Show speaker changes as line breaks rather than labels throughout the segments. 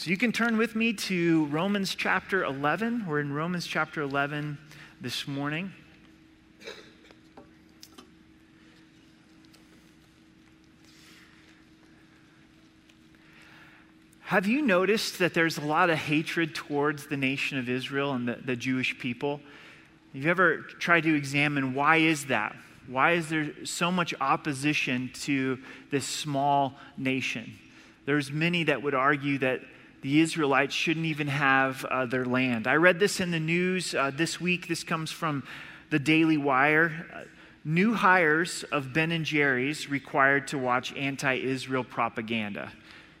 So you can turn with me to Romans chapter 11. We're in Romans chapter 11 this morning. Have you noticed that there's a lot of hatred towards the nation of Israel and the, the Jewish people? Have you ever tried to examine why is that? Why is there so much opposition to this small nation? There's many that would argue that the Israelites shouldn't even have uh, their land. I read this in the news uh, this week. This comes from the Daily Wire. Uh, new hires of Ben and Jerry's required to watch anti-Israel propaganda.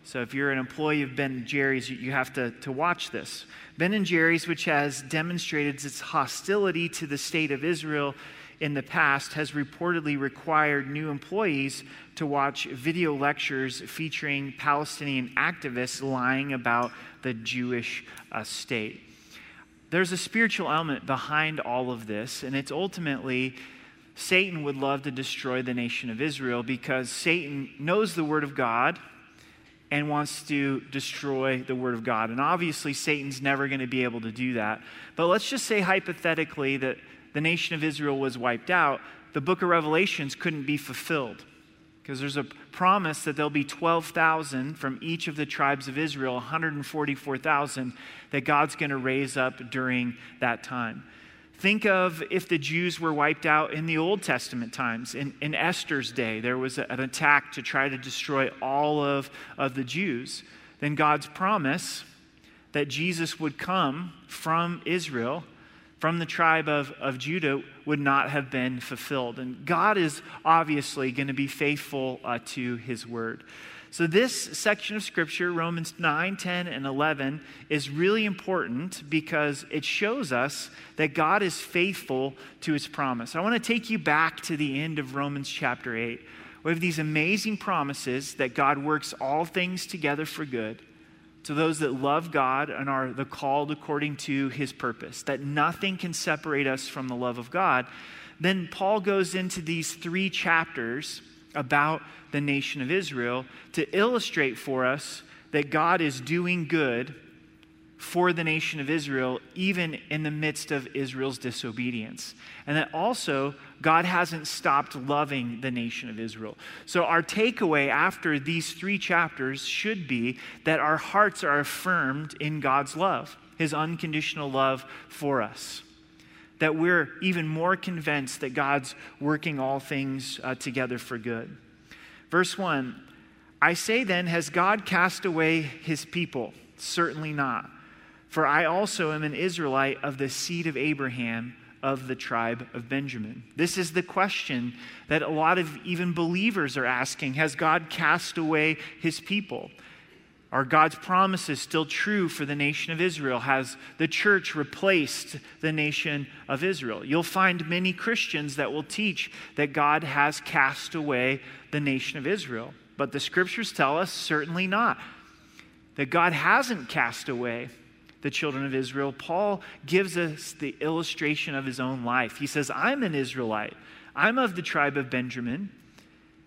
So if you're an employee of Ben & Jerry's, you have to, to watch this. Ben & Jerry's, which has demonstrated its hostility to the state of Israel in the past, has reportedly required new employees to watch video lectures featuring Palestinian activists lying about the Jewish uh, state. There's a spiritual element behind all of this, and it's ultimately Satan would love to destroy the nation of Israel because Satan knows the Word of God and wants to destroy the Word of God. And obviously, Satan's never going to be able to do that. But let's just say hypothetically that the nation of Israel was wiped out, the book of Revelations couldn't be fulfilled. Because there's a promise that there'll be 12,000 from each of the tribes of Israel, 144,000 that God's going to raise up during that time. Think of if the Jews were wiped out in the Old Testament times. In, in Esther's day, there was an attack to try to destroy all of, of the Jews. Then God's promise that Jesus would come from Israel, from the tribe of, of Judah, would not have been fulfilled. And God is obviously going to be faithful uh, to his word. So, this section of Scripture, Romans 9, 10, and 11, is really important because it shows us that God is faithful to his promise. I want to take you back to the end of Romans chapter 8. We have these amazing promises that God works all things together for good to those that love God and are the called according to his purpose, that nothing can separate us from the love of God. Then Paul goes into these three chapters about the nation of Israel to illustrate for us that God is doing good for the nation of Israel, even in the midst of Israel's disobedience. And that also, God hasn't stopped loving the nation of Israel. So, our takeaway after these three chapters should be that our hearts are affirmed in God's love, his unconditional love for us that we're even more convinced that God's working all things uh, together for good. Verse 1 I say then, has God cast away his people? Certainly not. For I also am an Israelite of the seed of Abraham of the tribe of Benjamin. This is the question that a lot of even believers are asking Has God cast away his people? Are God's promises still true for the nation of Israel? Has the church replaced the nation of Israel? You'll find many Christians that will teach that God has cast away the nation of Israel. But the scriptures tell us certainly not. That God hasn't cast away the children of Israel. Paul gives us the illustration of his own life. He says, I'm an Israelite, I'm of the tribe of Benjamin.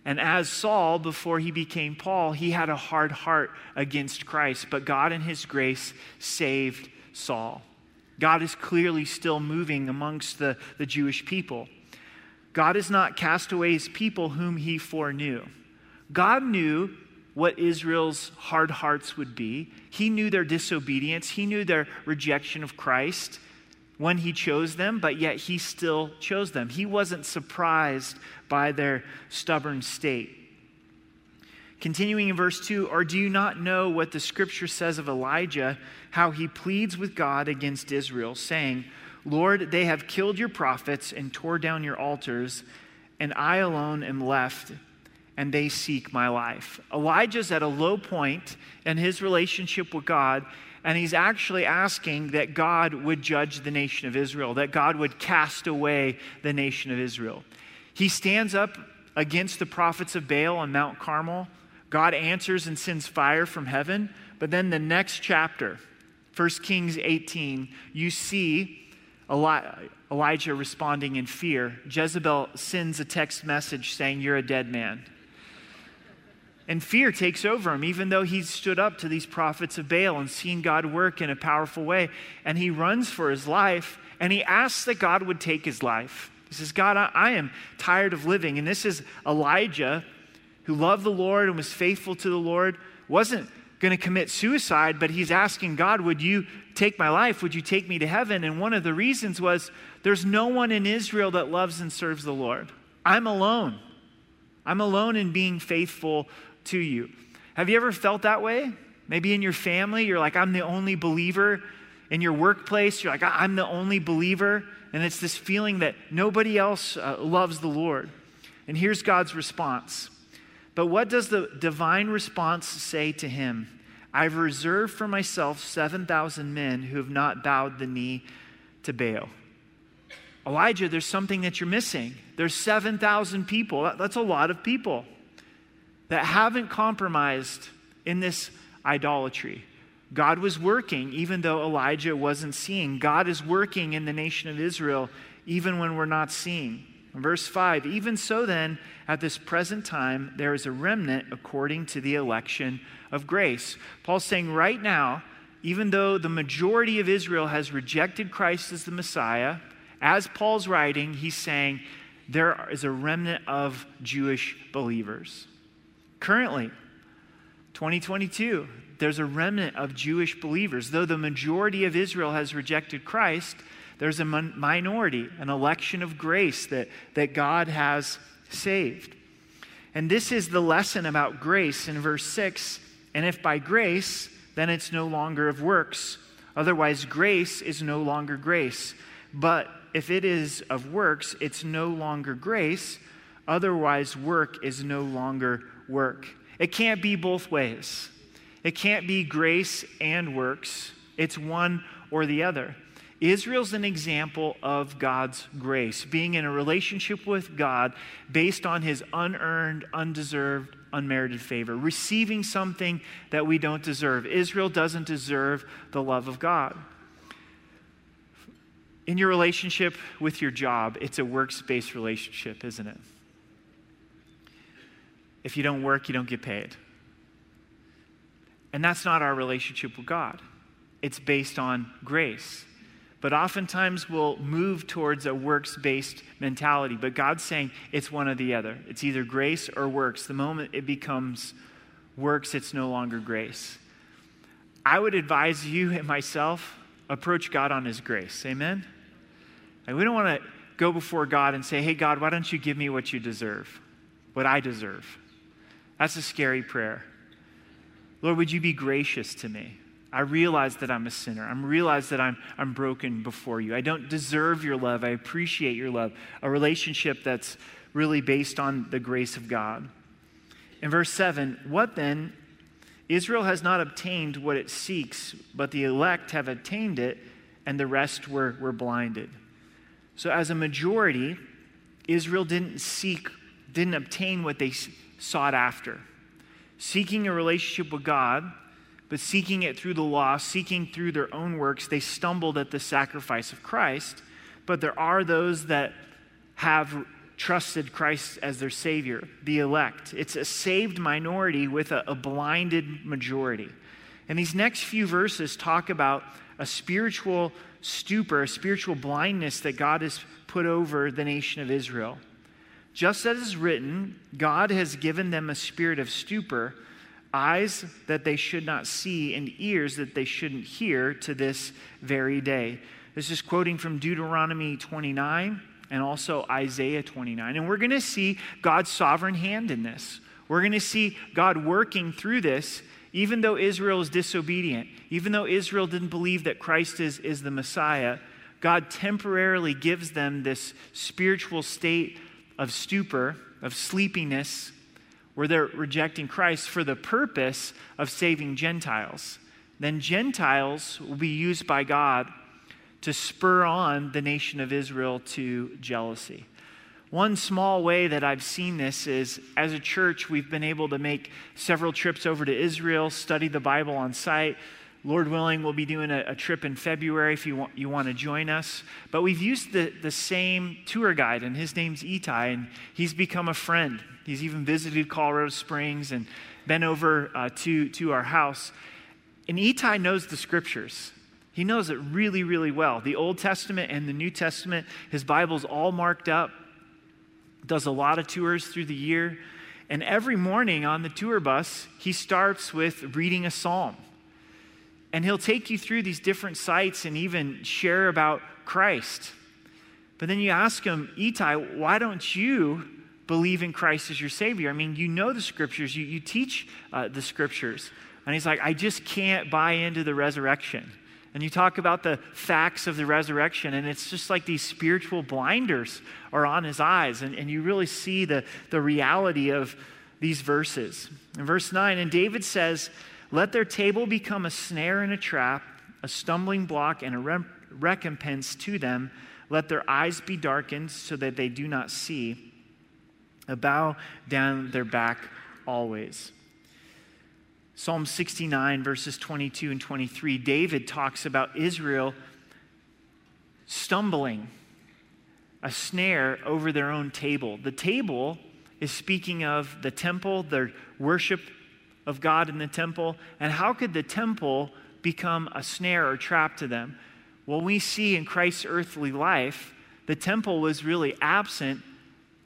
And as Saul, before he became Paul, he had a hard heart against Christ, but God, in his grace, saved Saul. God is clearly still moving amongst the, the Jewish people. God has not cast away his people whom he foreknew. God knew what Israel's hard hearts would be. He knew their disobedience, he knew their rejection of Christ when he chose them, but yet he still chose them. He wasn't surprised by their stubborn state. Continuing in verse 2 Or do you not know what the scripture says of Elijah, how he pleads with God against Israel, saying, Lord, they have killed your prophets and tore down your altars, and I alone am left, and they seek my life. Elijah's at a low point in his relationship with God, and he's actually asking that God would judge the nation of Israel, that God would cast away the nation of Israel. He stands up against the prophets of Baal on Mount Carmel. God answers and sends fire from heaven. But then the next chapter, 1 Kings 18, you see Elijah responding in fear. Jezebel sends a text message saying, You're a dead man. And fear takes over him, even though he's stood up to these prophets of Baal and seen God work in a powerful way. And he runs for his life and he asks that God would take his life. He says, God, I, I am tired of living. And this is Elijah, who loved the Lord and was faithful to the Lord, wasn't going to commit suicide, but he's asking God, Would you take my life? Would you take me to heaven? And one of the reasons was there's no one in Israel that loves and serves the Lord. I'm alone. I'm alone in being faithful to you. Have you ever felt that way? Maybe in your family, you're like, I'm the only believer. In your workplace, you're like, I'm the only believer. And it's this feeling that nobody else uh, loves the Lord. And here's God's response. But what does the divine response say to him? I've reserved for myself 7,000 men who have not bowed the knee to Baal. Elijah, there's something that you're missing. There's 7,000 people. That's a lot of people that haven't compromised in this idolatry. God was working even though Elijah wasn't seeing. God is working in the nation of Israel even when we're not seeing. Verse 5 Even so, then, at this present time, there is a remnant according to the election of grace. Paul's saying right now, even though the majority of Israel has rejected Christ as the Messiah, as Paul's writing, he's saying there is a remnant of Jewish believers. Currently, 2022, there's a remnant of Jewish believers. Though the majority of Israel has rejected Christ, there's a minority, an election of grace that, that God has saved. And this is the lesson about grace in verse 6. And if by grace, then it's no longer of works. Otherwise, grace is no longer grace. But if it is of works, it's no longer grace. Otherwise, work is no longer work. It can't be both ways. It can't be grace and works, it's one or the other. Israel's an example of God's grace, being in a relationship with God based on his unearned, undeserved, unmerited favor, receiving something that we don't deserve. Israel doesn't deserve the love of God. In your relationship with your job, it's a works based relationship, isn't it? If you don't work, you don't get paid. And that's not our relationship with God. It's based on grace. But oftentimes we'll move towards a works based mentality. But God's saying it's one or the other. It's either grace or works. The moment it becomes works, it's no longer grace. I would advise you and myself approach God on His grace. Amen? And we don't want to go before God and say, hey, God, why don't you give me what you deserve, what I deserve? That's a scary prayer. Lord, would you be gracious to me? I realize that I'm a sinner. I realize that I'm, I'm broken before you. I don't deserve your love. I appreciate your love. A relationship that's really based on the grace of God. In verse 7, what then? Israel has not obtained what it seeks, but the elect have attained it, and the rest were, were blinded. So, as a majority, Israel didn't seek, didn't obtain what they sought after. Seeking a relationship with God, but seeking it through the law, seeking through their own works, they stumbled at the sacrifice of Christ. But there are those that have trusted Christ as their Savior, the elect. It's a saved minority with a, a blinded majority. And these next few verses talk about a spiritual stupor, a spiritual blindness that God has put over the nation of Israel. Just as is written, God has given them a spirit of stupor, eyes that they should not see, and ears that they shouldn't hear to this very day. This is quoting from Deuteronomy 29 and also Isaiah 29. And we're going to see God's sovereign hand in this. We're going to see God working through this, even though Israel is disobedient, even though Israel didn't believe that Christ is, is the Messiah. God temporarily gives them this spiritual state of stupor, of sleepiness, where they're rejecting Christ for the purpose of saving Gentiles. Then Gentiles will be used by God to spur on the nation of Israel to jealousy. One small way that I've seen this is as a church, we've been able to make several trips over to Israel, study the Bible on site, Lord willing, we'll be doing a, a, trip in February if you want, you want to join us. But we've used the, the same tour guide, and his name's Itai, and he's become a friend. He's even visited Colorado Springs, and been over uh, to, to our house. And Itai knows the scriptures. He knows it really, really well. The Old Testament and the New Testament, his Bible's all marked up, does a lot of tours through the year. And every morning on the tour bus, he starts with reading a psalm. And he'll take you through these different sites and even share about Christ. But then you ask him, Itai, why don't you believe in Christ as your Savior? I mean, you know the scriptures, you, you teach uh, the scriptures. And he's like, I just can't buy into the resurrection. And you talk about the facts of the resurrection, and it's just like these spiritual blinders are on his eyes, and, and you really see the, the reality of these verses. In verse 9, and David says, Let their table become a snare and a trap, a stumbling block and a re- recompense to them. Let their eyes be darkened so that they do not see, a bow down their back always. Psalm 69, verses 22 and 23, David talks about Israel stumbling a snare over their own table. The table is speaking of the temple, their worship of God in the temple. And how could the temple become a snare or trap to them? Well, we see in Christ's earthly life, the temple was really absent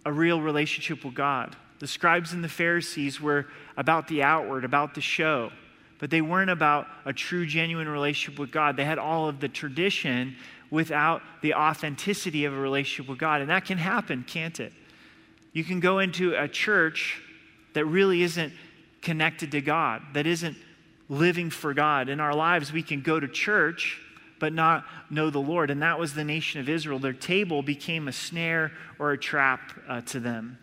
a real relationship with God. The scribes and the Pharisees were about the outward, about the show, but they weren't about a true, genuine relationship with God. They had all of the tradition without the authenticity of a relationship with God. And that can happen, can't it? You can go into a church that really isn't connected to God, that isn't living for God. In our lives, we can go to church but not know the Lord. And that was the nation of Israel. Their table became a snare or a trap uh, to them.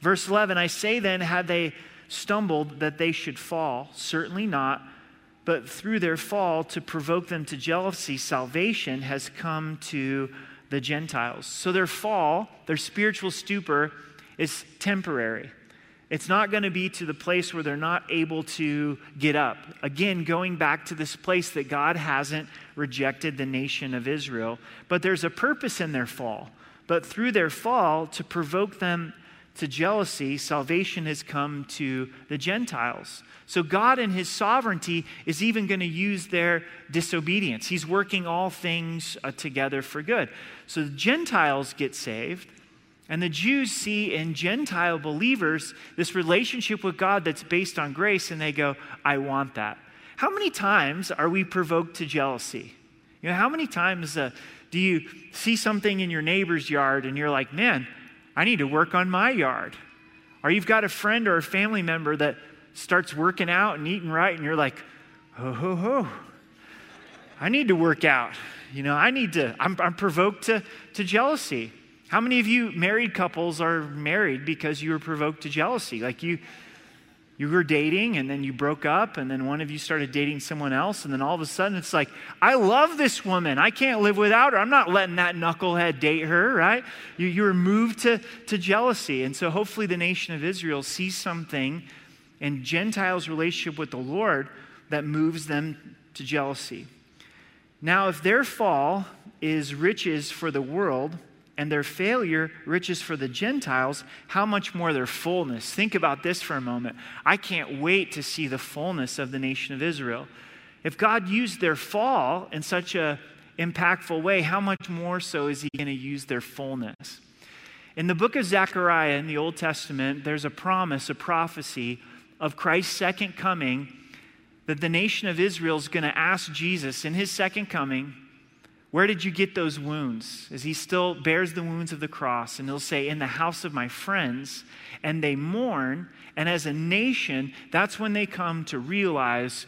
Verse 11 I say then, had they stumbled, that they should fall? Certainly not. But through their fall, to provoke them to jealousy, salvation has come to the Gentiles. So their fall, their spiritual stupor, is temporary. It's not going to be to the place where they're not able to get up. Again, going back to this place that God hasn't rejected the nation of Israel. But there's a purpose in their fall. But through their fall, to provoke them to jealousy, salvation has come to the Gentiles. So God, in His sovereignty, is even going to use their disobedience. He's working all things uh, together for good. So the Gentiles get saved, and the Jews see in Gentile believers this relationship with God that's based on grace, and they go, I want that. How many times are we provoked to jealousy? You know, how many times uh, do you see something in your neighbor's yard and you're like, man, I need to work on my yard. Or you've got a friend or a family member that starts working out and eating right, and you're like, ho, ho, ho. I need to work out. You know, I need to, I'm, I'm provoked to, to jealousy. How many of you married couples are married because you were provoked to jealousy? Like you, you were dating and then you broke up and then one of you started dating someone else and then all of a sudden it's like i love this woman. I can't live without her. I'm not letting that knucklehead date her right? You, you were moved to, to jealousy. And so hopefully the nation of israel sees something in gentiles relationship with the lord that moves them to jealousy. Now if their fall is riches for the world and their failure riches for the Gentiles, how much more their fullness? Think about this for a moment. I can't wait to see the fullness of the nation of Israel. If God used their fall in such a impactful way, how much more so is he going to use their fullness? In the book of Zechariah in the Old Testament, there's a promise, a prophecy of Christ's second coming that the nation of Israel is going to ask Jesus in his second coming where did you get those wounds? As he still bears the wounds of the cross, and he'll say, In the house of my friends, and they mourn. And as a nation, that's when they come to realize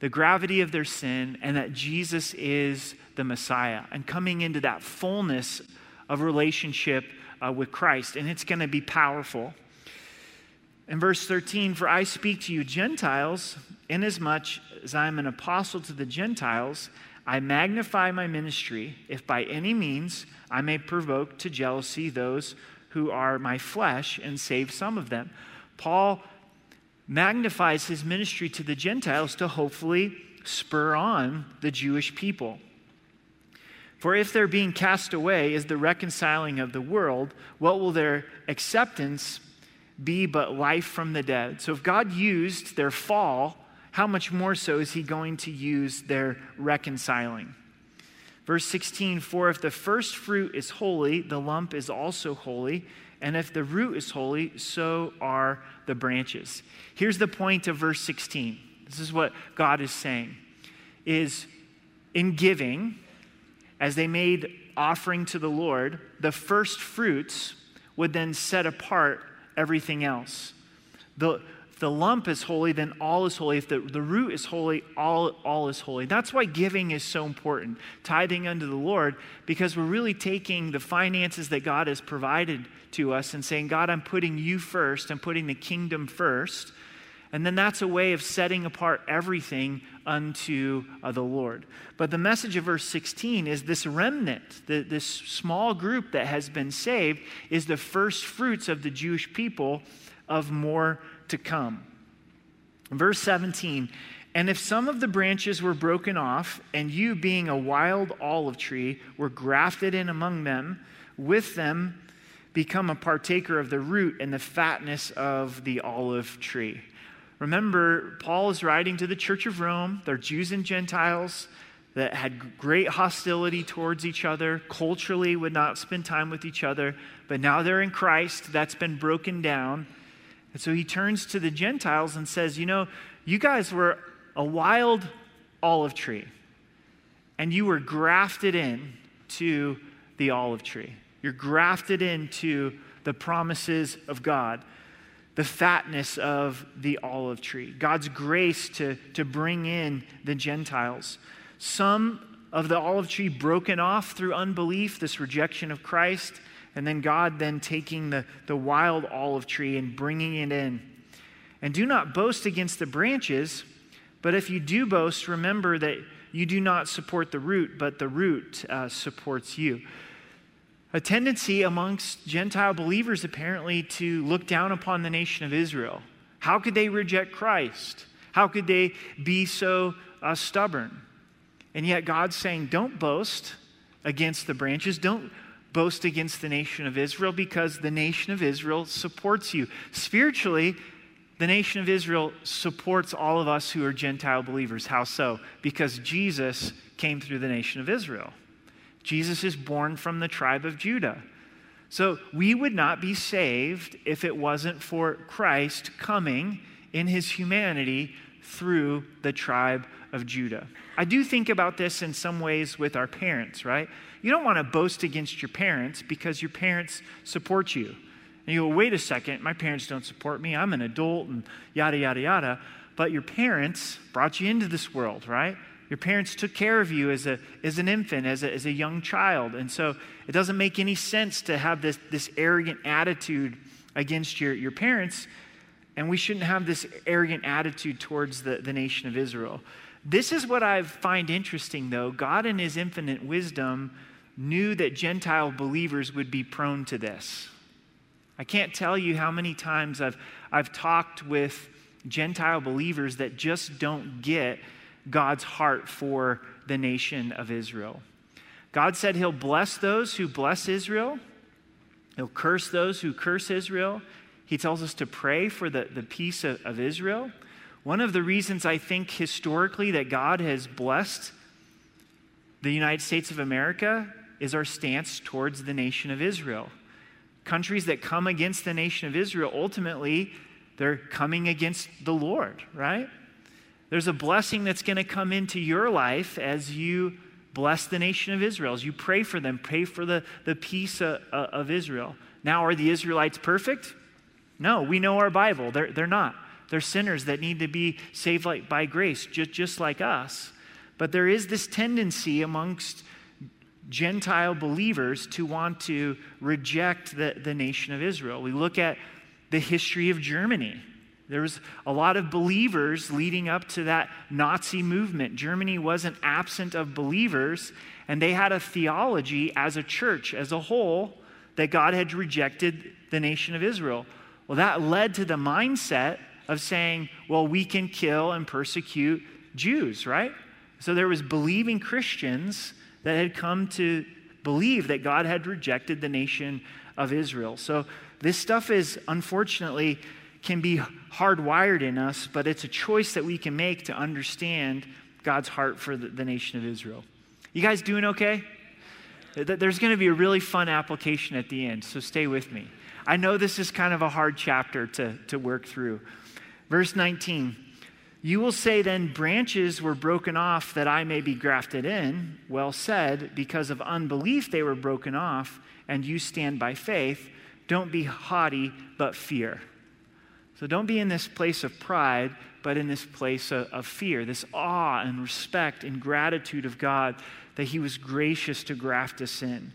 the gravity of their sin and that Jesus is the Messiah, and coming into that fullness of relationship uh, with Christ. And it's going to be powerful. In verse 13, for I speak to you, Gentiles, inasmuch as I am an apostle to the Gentiles I magnify my ministry if by any means I may provoke to jealousy those who are my flesh and save some of them. Paul magnifies his ministry to the Gentiles to hopefully spur on the Jewish people. For if their being cast away is the reconciling of the world, what will their acceptance be but life from the dead. So if God used their fall, how much more so is he going to use their reconciling? Verse 16, for if the first fruit is holy, the lump is also holy. And if the root is holy, so are the branches. Here's the point of verse 16. This is what God is saying is in giving, as they made offering to the Lord, the first fruits would then set apart everything else. The, if the lump is holy, then all is holy. If the, the root is holy, all, all is holy. That's why giving is so important, tithing unto the Lord, because we're really taking the finances that God has provided to us and saying, God, I'm putting you first, I'm putting the kingdom first. And then that's a way of setting apart everything unto uh, the Lord. But the message of verse 16 is this remnant, the, this small group that has been saved, is the first fruits of the Jewish people of more to come. Verse 17 And if some of the branches were broken off, and you, being a wild olive tree, were grafted in among them, with them become a partaker of the root and the fatness of the olive tree. Remember, Paul is writing to the church of Rome. They're Jews and Gentiles that had great hostility towards each other, culturally would not spend time with each other, but now they're in Christ. That's been broken down. And so he turns to the Gentiles and says, You know, you guys were a wild olive tree, and you were grafted in to the olive tree. You're grafted into the promises of God, the fatness of the olive tree, God's grace to, to bring in the Gentiles. Some of the olive tree broken off through unbelief, this rejection of Christ, and then God then taking the, the wild olive tree and bringing it in. And do not boast against the branches, but if you do boast, remember that you do not support the root, but the root uh, supports you a tendency amongst Gentile believers apparently to look down upon the nation of Israel. How could they reject Christ? How could they be so uh, stubborn? And yet God's saying, don't boast against the branches. Don't boast against the nation of Israel because the nation of Israel supports you. Spiritually, the nation of Israel supports all of us who are Gentile believers. How so? Because Jesus came through the nation of Israel. Jesus is born from the tribe of Judah. So we would not be saved if it wasn't for Christ coming in his humanity through the tribe of Judah. I do think about this in some ways with our parents, right? You don't want to boast against your parents because your parents support you. And you go, wait a second, my parents don't support me. I'm an adult and yada, yada, yada. But your parents brought you into this world, right? Your parents took care of you as, a, as an infant, as a, as a young child. And so it doesn't make any sense to have this, this arrogant attitude against your, your parents. And we shouldn't have this arrogant attitude towards the, the nation of Israel. This is what I find interesting, though. God, in his infinite wisdom, knew that Gentile believers would be prone to this. I can't tell you how many times I've, I've talked with Gentile believers that just don't get God's heart for the nation of Israel. God said he'll bless those who bless Israel, he'll curse those who curse Israel. He tells us to pray for the, the peace of, of Israel. One of the reasons I think historically that God has blessed the United States of America is our stance towards the nation of Israel. Countries that come against the nation of Israel, ultimately, they're coming against the Lord, right? There's a blessing that's going to come into your life as you bless the nation of Israel, as you pray for them, pray for the, the peace of, of Israel. Now, are the Israelites perfect? No, we know our Bible. They're, they're not. They're sinners that need to be saved like, by grace, just, just like us. But there is this tendency amongst Gentile believers to want to reject the, the nation of Israel. We look at the history of Germany. There was a lot of believers leading up to that Nazi movement. Germany wasn't absent of believers, and they had a theology as a church, as a whole, that God had rejected the nation of Israel. Well, that led to the mindset of saying, well, we can kill and persecute Jews, right? So there was believing Christians that had come to believe that God had rejected the nation of Israel. So this stuff is unfortunately can be hardwired in us, but it's a choice that we can make to understand God's heart for the, the nation of Israel. You guys doing okay? There's going to be a really fun application at the end, so stay with me. I know this is kind of a hard chapter to, to work through. Verse 19 You will say then, branches were broken off that I may be grafted in. Well said, because of unbelief they were broken off, and you stand by faith. Don't be haughty, but fear. So don't be in this place of pride, but in this place of, of, fear, this awe and respect and gratitude of God that He was gracious to graft us in.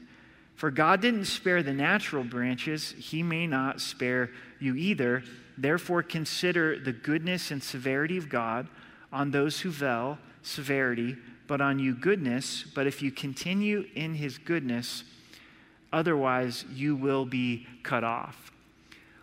For God didn't spare the natural branches, He may not spare you either. Therefore, consider the goodness and severity of God on those who fell, severity, but on you, goodness. But if you continue in His goodness, otherwise you will be cut off.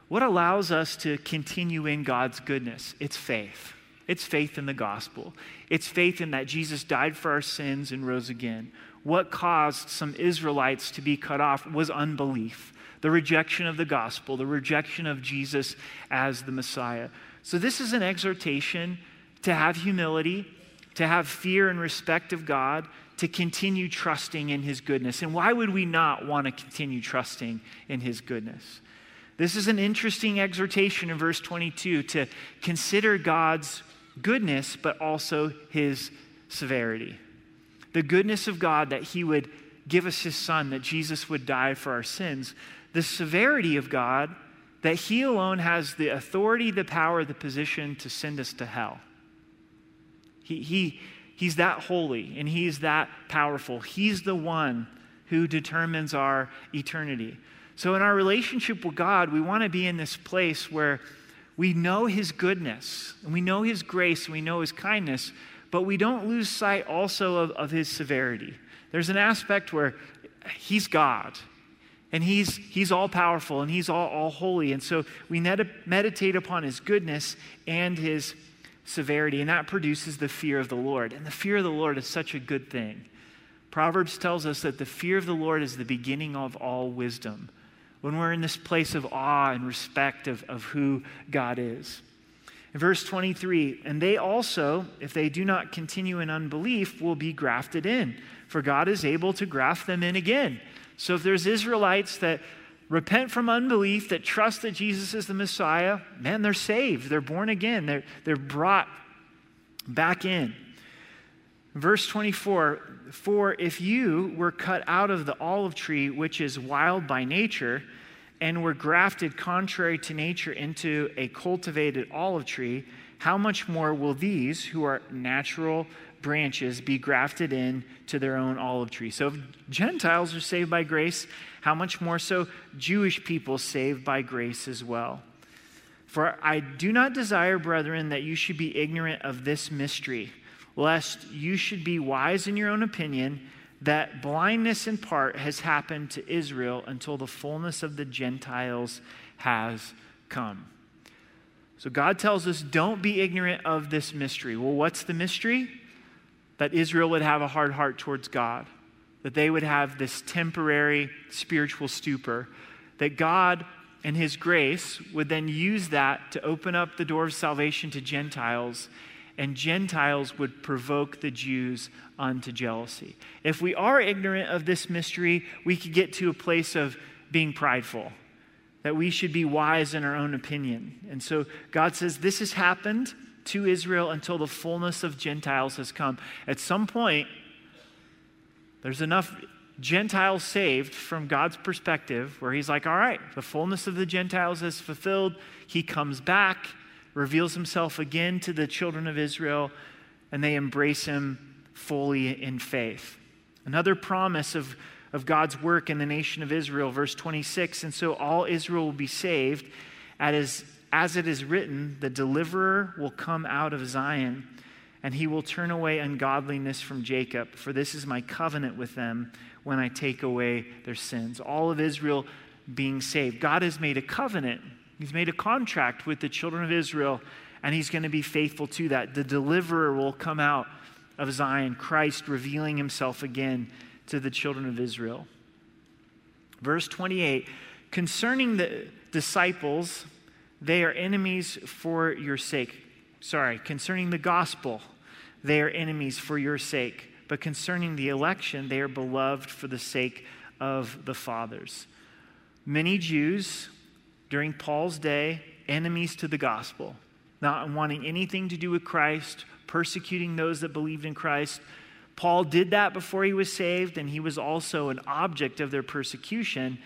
What allows us to continue in God's goodness? It's faith. It's faith in the gospel. It's faith in that Jesus died for our sins and rose again. What caused some Israelites to be cut off was unbelief, the rejection of the gospel, the rejection of Jesus as the Messiah. So, this is an exhortation to have humility, to have fear and respect of God, to continue trusting in His goodness. And why would we not want to continue trusting in His goodness? This is an interesting exhortation in verse 22 to consider God's goodness, but also his severity. The goodness of God that he would give us his son, that Jesus would die for our sins. The severity of God that he alone has the authority, the power, the position to send us to hell. He, he, he's that holy and he's that powerful. He's the one who determines our eternity. So, in our relationship with God, we want to be in this place where we know His goodness, and we know His grace, and we know His kindness, but we don't lose sight also of, of His severity. There's an aspect where He's God, and He's, he's all powerful, and He's all, all holy. And so we meditate upon His goodness and His severity, and that produces the fear of the Lord. And the fear of the Lord is such a good thing. Proverbs tells us that the fear of the Lord is the beginning of all wisdom when we're in this place of awe and respect of, of who God is. In verse 23, and they also, if they do not continue in unbelief, will be grafted in, for God is able to graft them in again. So if there's Israelites that repent from unbelief, that trust that Jesus is the Messiah, man, they're saved. They're born again. They're, they're brought back in. Verse 24 For if you were cut out of the olive tree, which is wild by nature, and were grafted contrary to nature into a cultivated olive tree, how much more will these, who are natural branches, be grafted in to their own olive tree? So if Gentiles are saved by grace, how much more so Jewish people saved by grace as well? For I do not desire, brethren, that you should be ignorant of this mystery lest you should be wise in your own opinion, that blindness in part has happened to Israel until the fullness of the Gentiles has come. So God tells us, don't be ignorant of this mystery. Well, what's the mystery? That Israel would have a hard heart towards God, that they would have this temporary spiritual stupor, that God and His grace would then use that to open up the door of salvation to Gentiles and Gentiles would provoke the Jews unto jealousy. If we are ignorant of this mystery, we could get to a place of being prideful, that we should be wise in our own opinion. And so God says, This has happened to Israel until the fullness of Gentiles has come. At some point, there's enough Gentiles saved from God's perspective where He's like, All right, the fullness of the Gentiles is fulfilled. He comes back reveals himself again to the children of Israel, and they embrace him fully in faith. Another promise of, of God's work in the nation of Israel, verse 26 And so all Israel will be saved, as, as it is written, the deliverer will come out of Zion, and he will turn away ungodliness from Jacob, for this is my covenant with them when I take away their sins. All of Israel being saved. God has made a covenant He's made a contract with the children of Israel, and he's going to be faithful to that. The deliverer will come out of Zion, Christ revealing himself again to the children of Israel. Verse 28 Concerning the disciples, they are enemies for your sake. Sorry, concerning the gospel, they are enemies for your sake. But concerning the election, they are beloved for the sake of the fathers. Many Jews during Paul's day, enemies to the gospel, not wanting anything to do with Christ, persecuting those that believed in Christ. Paul did that before he was saved, and he was also an object of their persecution.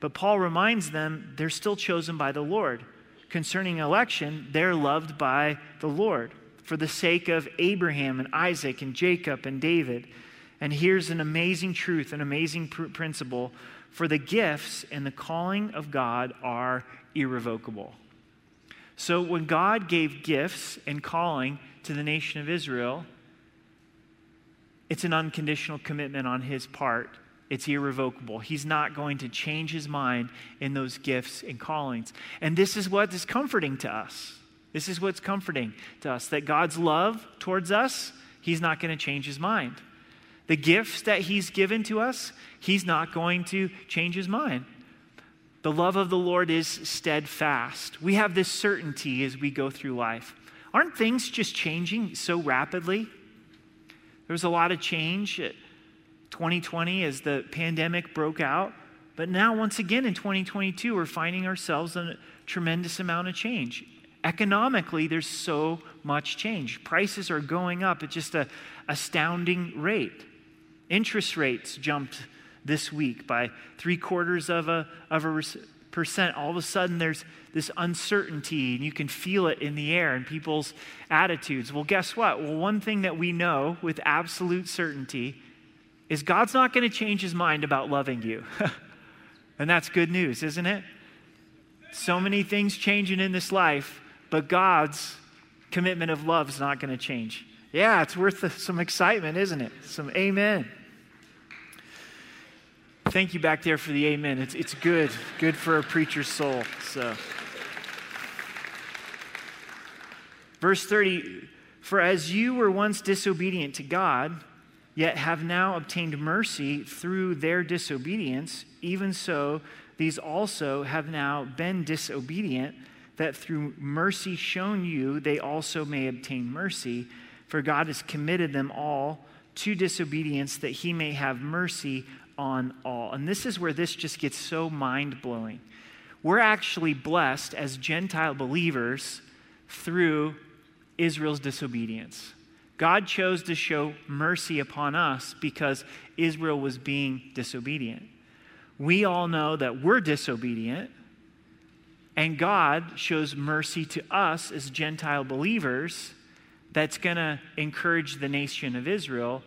But Paul reminds them they're still chosen by the Lord. Concerning election, they're loved by the Lord for the sake of Abraham and Isaac and Jacob and David. And here's an amazing truth, an amazing pr- principle for the gifts and the calling of God are irrevocable. So when God gave gifts and calling to the nation of Israel, it's an unconditional commitment on his part. It's irrevocable. He's not going to change his mind in those gifts and callings. And this is what is comforting to us. This is what's comforting to us that God's love towards us, he's not going to change his mind. The gifts that He's given to us, He's not going to change His mind. The love of the Lord is steadfast. We have this certainty as we go through life. Aren't things just changing so rapidly? There was a lot of change 2020 as the pandemic broke out. But now, once again, in 2022, we're finding ourselves in a tremendous amount of change. Economically, there's so much change. Prices are going up at just an astounding rate. Interest rates jumped this week by three quarters of a, of a percent. All of a sudden, there's this uncertainty, and you can feel it in the air and people's attitudes. Well, guess what? Well, one thing that we know with absolute certainty is God's not going to change his mind about loving you. and that's good news, isn't it? So many things changing in this life, but God's commitment of love is not going to change. Yeah, it's worth some excitement, isn't it? Some amen. Thank you back there for the amen. It's, it's good, good for a preacher's soul. So, verse 30 For as you were once disobedient to God, yet have now obtained mercy through their disobedience, even so these also have now been disobedient, that through mercy shown you they also may obtain mercy. For God has committed them all to disobedience, that he may have mercy on all. And this is where this just gets so mind blowing. We're actually blessed as Gentile believers through Israel's disobedience. God chose to show mercy upon us because Israel was being disobedient. We all know that we're disobedient, and God shows mercy to us as Gentile believers that's going to encourage the nation of Israel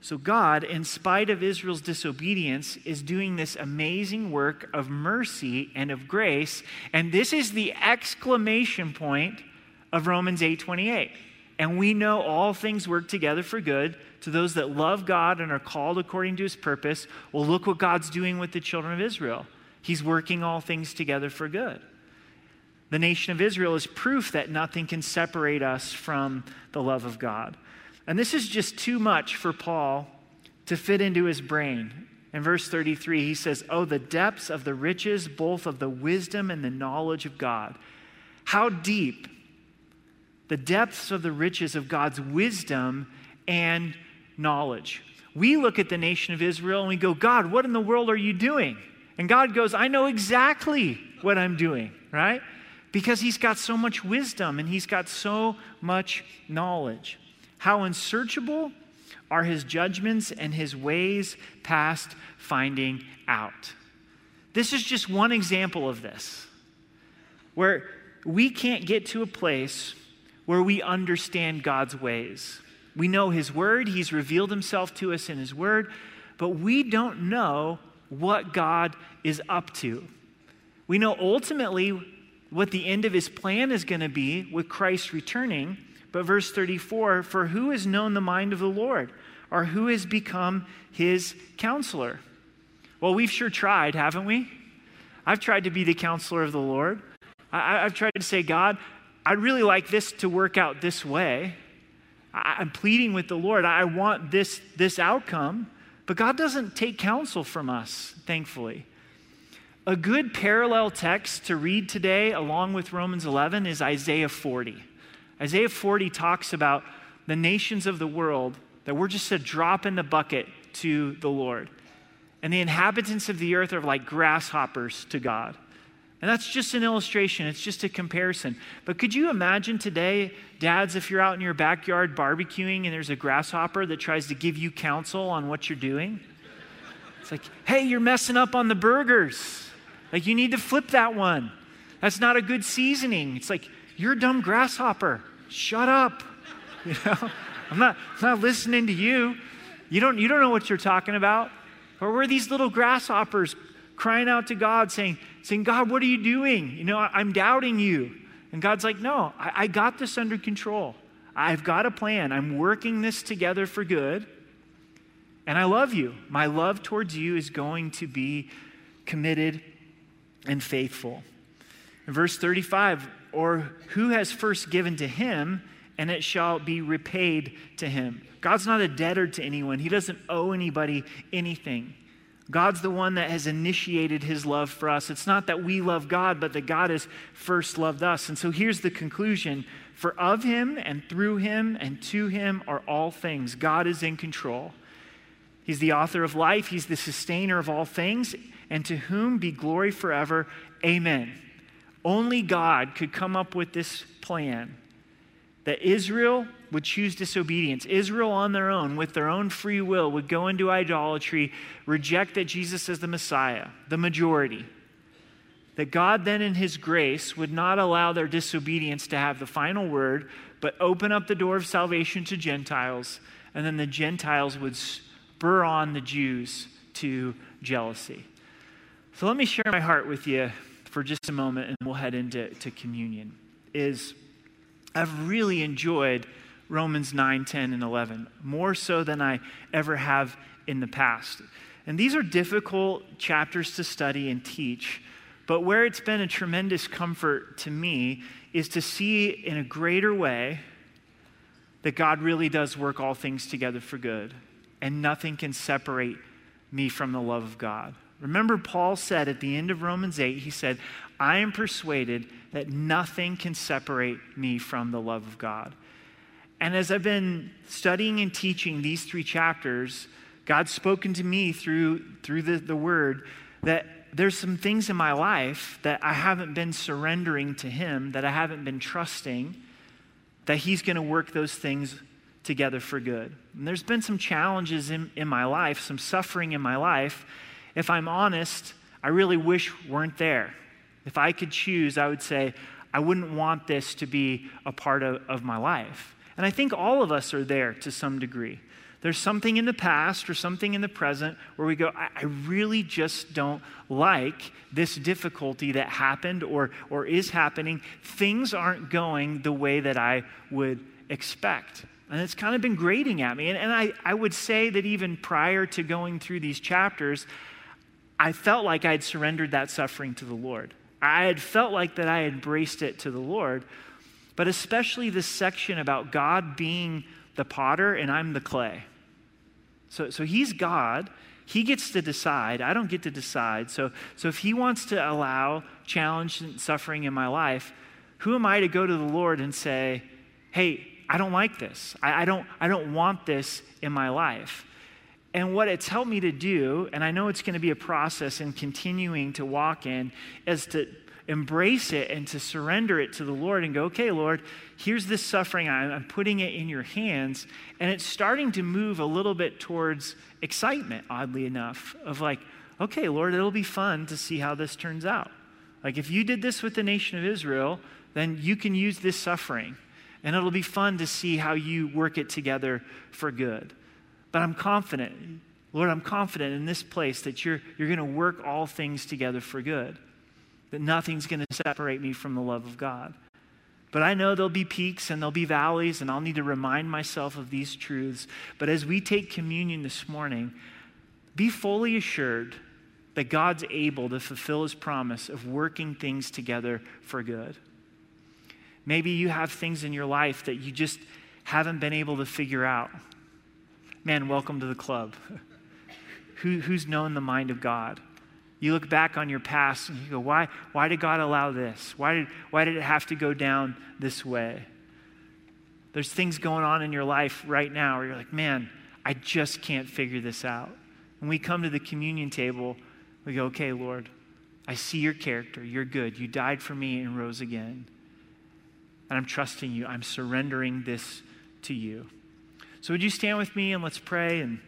so, God, in spite of Israel's disobedience, is doing this amazing work of mercy and of grace. And this is the exclamation point of Romans 8 28. And we know all things work together for good to those that love God and are called according to his purpose. Well, look what God's doing with the children of Israel. He's working all things together for good. The nation of Israel is proof that nothing can separate us from the love of God. And this is just too much for Paul to fit into his brain. In verse 33, he says, Oh, the depths of the riches, both of the wisdom and the knowledge of God. How deep the depths of the riches of God's wisdom and knowledge. We look at the nation of Israel and we go, God, what in the world are you doing? And God goes, I know exactly what I'm doing, right? Because He's got so much wisdom and He's got so much knowledge. How unsearchable are his judgments and his ways past finding out. This is just one example of this, where we can't get to a place where we understand God's ways. We know his word, he's revealed himself to us in his word, but we don't know what God is up to. We know ultimately what the end of his plan is going to be with Christ returning. But verse 34 For who has known the mind of the Lord, or who has become his counselor? Well, we've sure tried, haven't we? I've tried to be the counselor of the Lord. I, have tried to say, God, I'd really like this to work out this way. I, I'm pleading with the Lord. I want this, this outcome. But God doesn't take counsel from us, thankfully. A good parallel text to read today, along with Romans 11, is Isaiah 40. Isaiah 40 talks about the nations of the world that we're just a drop in the bucket to the Lord. And the inhabitants of the earth are like grasshoppers to God. And that's just an illustration, it's just a comparison. But could you imagine today, dads, if you're out in your backyard barbecuing and there's a grasshopper that tries to give you counsel on what you're doing? It's like, hey, you're messing up on the burgers. Like, you need to flip that one. That's not a good seasoning. It's like, you're a dumb grasshopper. Shut up. You know, I'm not, I'm not listening to you. You don't, you don't know what you're talking about. Or we're these little grasshoppers crying out to God, saying, saying, God, what are you doing? You know, I, am doubting you. And God's like, no, I, I got this under control. I've got a plan. I'm working this together for good. And I love you. My love towards you is going to be committed and faithful. In verse 35, or who has first given to him, and it shall be repaid to him. God's not a debtor to anyone, he doesn't owe anybody anything. God's the one that has initiated his love for us. It's not that we love God, but that God has first loved us. And so here's the conclusion For of him and through him and to him are all things. God is in control. He's the author of life, he's the sustainer of all things, and to whom be glory forever. Amen. Only God could come up with this plan that Israel would choose disobedience. Israel, on their own, with their own free will, would go into idolatry, reject that Jesus is the Messiah, the majority. That God, then in His grace, would not allow their disobedience to have the final word, but open up the door of salvation to Gentiles, and then the Gentiles would spur on the Jews to jealousy. So let me share my heart with you for just a moment, and we'll head into to communion. Is I've really enjoyed Romans 9, 10, and 11, more so than I ever have in the past. And these are difficult chapters to study and teach, but where it's been a tremendous comfort to me is to see in a greater way that God really does work all things together for good, and nothing can separate me from the love of God. Remember, Paul said at the end of Romans 8, he said, I am persuaded that nothing can separate me from the love of God. And as I've been studying and teaching these three chapters, God's spoken to me through, through the, the word that there's some things in my life that I haven't been surrendering to Him, that I haven't been trusting, that He's going to work those things together for good. And there's been some challenges in, in my life, some suffering in my life. If I'm honest, I really wish weren't there. If I could choose, I would say, I wouldn't want this to be a part of, of my life. And I think all of us are there to some degree. There's something in the past or something in the present where we go, I, I really just don't like this difficulty that happened or, or is happening. Things aren't going the way that I would expect. And it's kind of been grating at me. And, and I, I would say that even prior to going through these chapters, I felt like I had surrendered that suffering to the Lord. I had felt like that I had embraced it to the Lord but especially this section about God being the potter and I'm the clay. So, so he's God. He gets to decide. I don't get to decide. So, so if he wants to allow challenge and suffering in my life, who am I to go to the Lord and say, hey, I don't like this. I, I, don't, I don't want this in my life. And what it's helped me to do, and I know it's going to be a process in continuing to walk in, is to, embrace it and to surrender it to the Lord and go, okay, Lord, here's this suffering. I'm putting it in your hands. And it's starting to move a little bit towards excitement, oddly enough, of like, okay, Lord, it'll be fun to see how this turns out. Like, if you did this with the nation of Israel, then you can use this suffering. And it'll be fun to see how you work it together for good. But I'm confident, Lord, I'm confident in this place that you're, you're going to work all things together for good that nothing's going to separate me from the love of God. But I know there'll be peaks and there'll be valleys, and I'll need to remind myself of these truths. But as we take communion this morning, be fully assured that God's able to fulfill his promise of working things together for good. Maybe you have things in your life that you just haven't been able to figure out. Man, welcome to the club. Who, who's known the mind of God? You look back on your past and you go, why, why did God allow this? Why did, why did it have to go down this way? There's things going on in your life right now where you're like, man, I just can't figure this out. When we come to the communion table, we go, okay, Lord, I see your character. You're good. You died for me and rose again. And I'm trusting you. I'm surrendering this to you. So, would you stand with me and let's pray and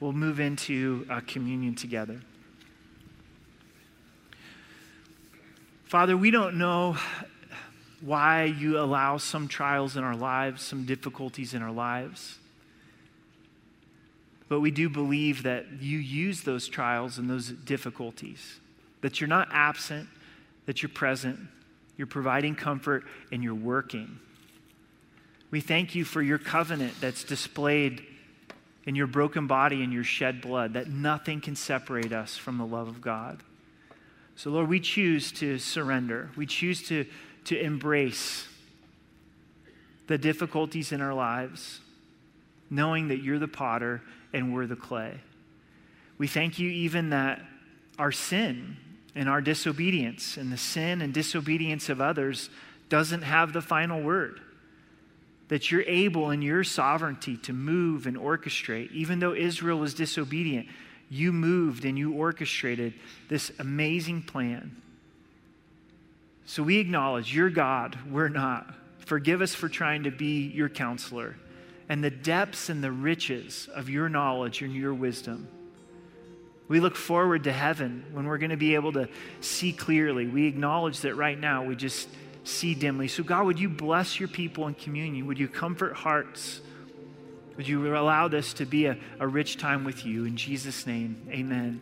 we'll move into uh, communion together. Father, we don't know why you allow some trials in our lives, some difficulties in our lives. But we do believe that you use those trials and those difficulties, that you're not absent, that you're present, you're providing comfort, and you're working. We thank you for your covenant that's displayed in your broken body and your shed blood, that nothing can separate us from the love of God. So, Lord, we choose to surrender. We choose to, to embrace the difficulties in our lives, knowing that you're the potter and we're the clay. We thank you even that our sin and our disobedience and the sin and disobedience of others doesn't have the final word that you're able in your sovereignty to move and orchestrate. Even though Israel was disobedient, you moved and you orchestrated this amazing plan. So we acknowledge you're God, we're not. Forgive us for trying to be your counselor and the depths and the riches of your knowledge and your wisdom. We look forward to heaven when we're going to be able to see clearly. We acknowledge that right now we just see dimly. So, God, would you bless your people in communion? Would you comfort hearts? Would you allow this to be a, a rich time with you? In Jesus' name, amen.